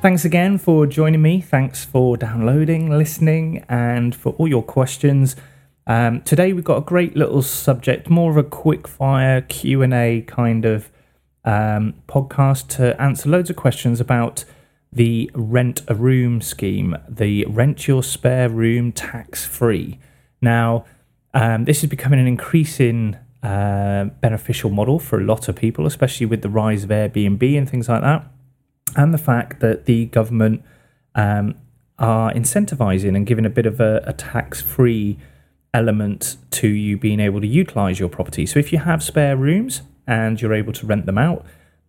Thanks again for joining me. Thanks for downloading, listening, and for all your questions. Um, today we've got a great little subject, more of a quick fire Q and A kind of um, podcast to answer loads of questions about the rent a room scheme, the rent your spare room tax free. Now, um, this is becoming an increasing uh, beneficial model for a lot of people, especially with the rise of Airbnb and things like that and the fact that the government um, are incentivizing and giving a bit of a, a tax free element to you being able to utilize your property. So if you have spare rooms and you're able to rent them out,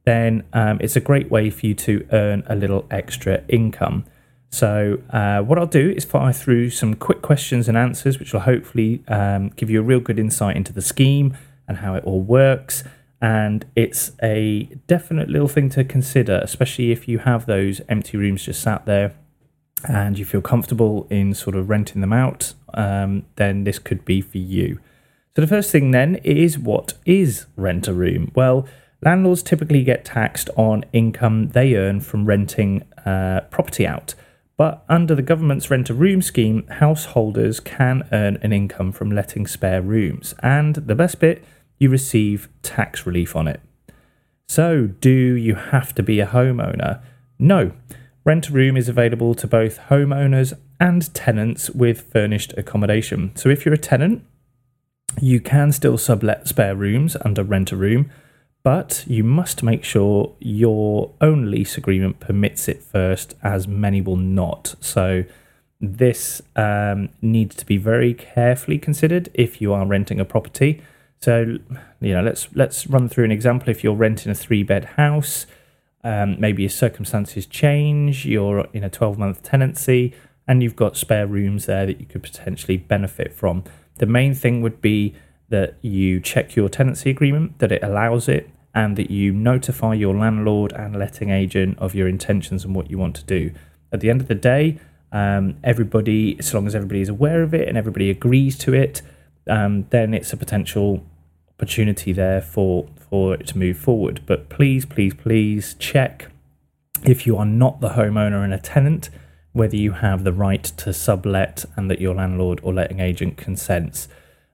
then um, it's a great way for you to earn a little extra income. So, uh, what I'll do is fire through some quick questions and answers, which will hopefully um, give you a real good insight into the scheme and how it all works and it's a definite little thing to consider, especially if you have those empty rooms just sat there and you feel comfortable in sort of renting them out. Um, then this could be for you. So the first thing then is what is rent a room? Well, landlords typically get taxed on income they earn from renting uh, property out. But under the government's rent a room scheme, householders can earn an income from letting spare rooms. And the best bit you receive tax relief on it. So, do you have to be a homeowner? No. Rent a room is available to both homeowners and tenants with furnished accommodation. So, if you're a tenant, you can still sublet spare rooms under rent a room, but you must make sure your own lease agreement permits it first, as many will not. So, this um, needs to be very carefully considered if you are renting a property. So, you know, let's let's run through an example. If you're renting a three bed house, um, maybe your circumstances change, you're in a 12 month tenancy, and you've got spare rooms there that you could potentially benefit from. The main thing would be that you check your tenancy agreement, that it allows it, and that you notify your landlord and letting agent of your intentions and what you want to do. At the end of the day, um, everybody, as long as everybody is aware of it and everybody agrees to it, um, then it's a potential opportunity there for for it to move forward. But please, please, please check if you are not the homeowner and a tenant whether you have the right to sublet and that your landlord or letting agent consents.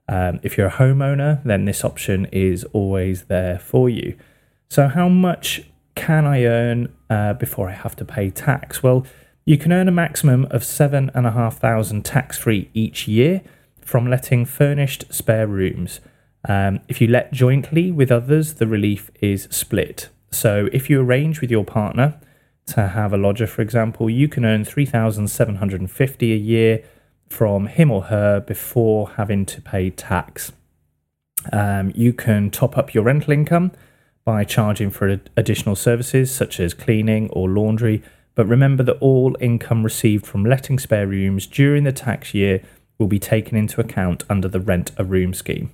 Um, if you're a homeowner, then this option is always there for you. So, how much can I earn uh, before I have to pay tax? Well, you can earn a maximum of seven and a half thousand tax free each year from letting furnished spare rooms. Um, if you let jointly with others, the relief is split. So if you arrange with your partner to have a lodger, for example, you can earn 3,750 a year from him or her before having to pay tax. Um, you can top up your rental income by charging for additional services such as cleaning or laundry. But remember that all income received from letting spare rooms during the tax year will be taken into account under the rent a room scheme.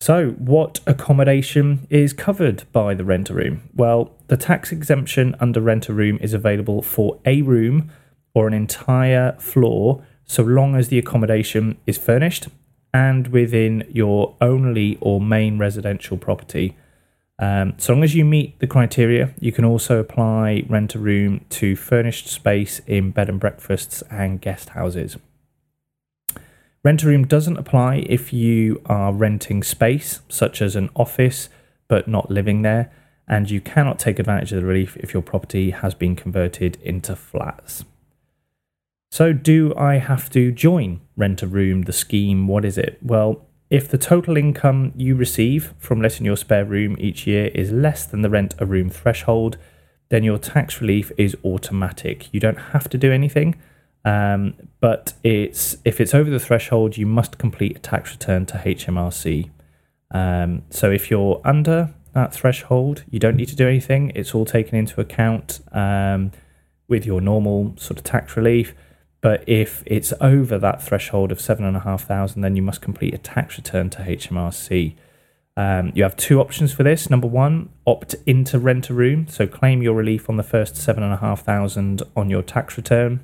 So, what accommodation is covered by the rent a room? Well, the tax exemption under rent a room is available for a room or an entire floor so long as the accommodation is furnished and within your only or main residential property. Um, so long as you meet the criteria, you can also apply rent a room to furnished space in bed and breakfasts and guest houses. Rent a room doesn't apply if you are renting space, such as an office, but not living there, and you cannot take advantage of the relief if your property has been converted into flats. So, do I have to join Rent a Room, the scheme? What is it? Well, if the total income you receive from letting your spare room each year is less than the Rent a Room threshold, then your tax relief is automatic. You don't have to do anything. Um, but it's if it's over the threshold, you must complete a tax return to HMRC. Um, so if you're under that threshold, you don't need to do anything. It's all taken into account. Um, with your normal sort of tax relief. But if it's over that threshold of seven and a half thousand, then you must complete a tax return to HMRC. Um, you have two options for this. Number one, opt into rent a room, so claim your relief on the first seven and a half thousand on your tax return,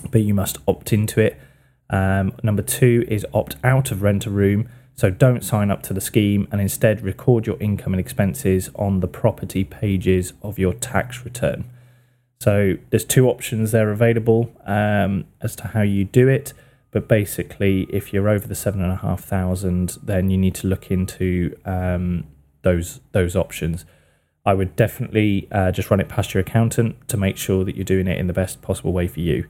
but you must opt into it. Um, number two is opt out of rent a room, so don't sign up to the scheme and instead record your income and expenses on the property pages of your tax return. So there's two options there available um, as to how you do it. But basically, if you're over the seven and a half thousand, then you need to look into um, those those options. I would definitely uh, just run it past your accountant to make sure that you're doing it in the best possible way for you.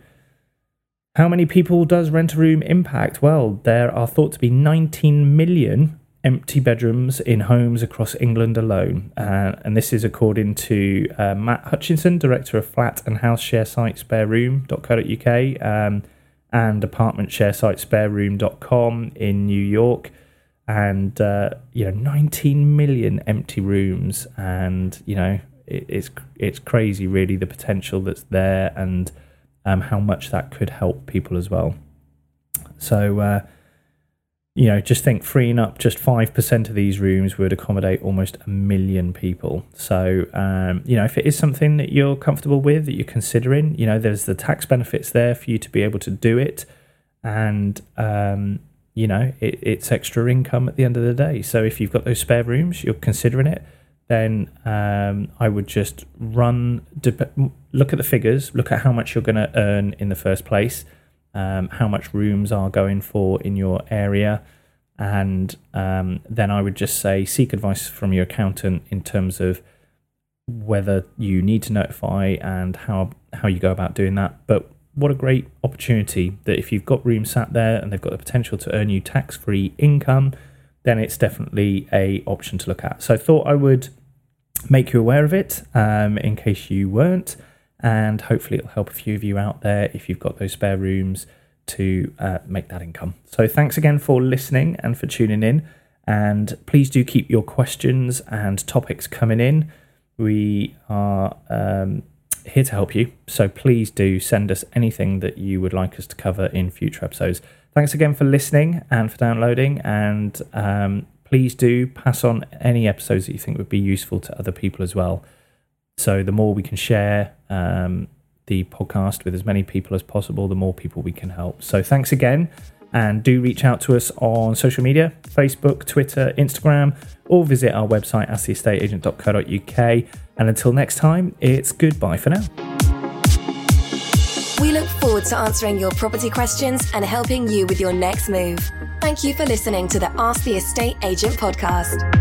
How many people does Rent a Room impact? Well, there are thought to be 19 million empty bedrooms in homes across England alone. Uh, and this is according to uh, Matt Hutchinson, director of flat and house share site spareroom.co.uk um, and apartment share site spareroom.com in New York. And, uh, you know, 19 million empty rooms. And, you know, it, it's, it's crazy, really, the potential that's there and um, how much that could help people as well. So, uh, you know, just think freeing up just 5% of these rooms would accommodate almost a million people. So, um, you know, if it is something that you're comfortable with, that you're considering, you know, there's the tax benefits there for you to be able to do it. And, um, you know, it, it's extra income at the end of the day. So if you've got those spare rooms, you're considering it, then um, I would just run, look at the figures, look at how much you're going to earn in the first place, um, how much rooms are going for in your area, and um, then I would just say seek advice from your accountant in terms of whether you need to notify and how how you go about doing that. But what a great opportunity that if you've got rooms sat there and they've got the potential to earn you tax free income, then it's definitely a option to look at. So I thought I would make you aware of it um, in case you weren't. And hopefully, it'll help a few of you out there if you've got those spare rooms to uh, make that income. So, thanks again for listening and for tuning in. And please do keep your questions and topics coming in. We are um, here to help you. So, please do send us anything that you would like us to cover in future episodes. Thanks again for listening and for downloading. And um, please do pass on any episodes that you think would be useful to other people as well. So the more we can share um, the podcast with as many people as possible, the more people we can help. So thanks again. And do reach out to us on social media Facebook, Twitter, Instagram, or visit our website, asktheestateagent.co.uk. And until next time, it's goodbye for now. Look forward to answering your property questions and helping you with your next move. Thank you for listening to the Ask the Estate Agent podcast.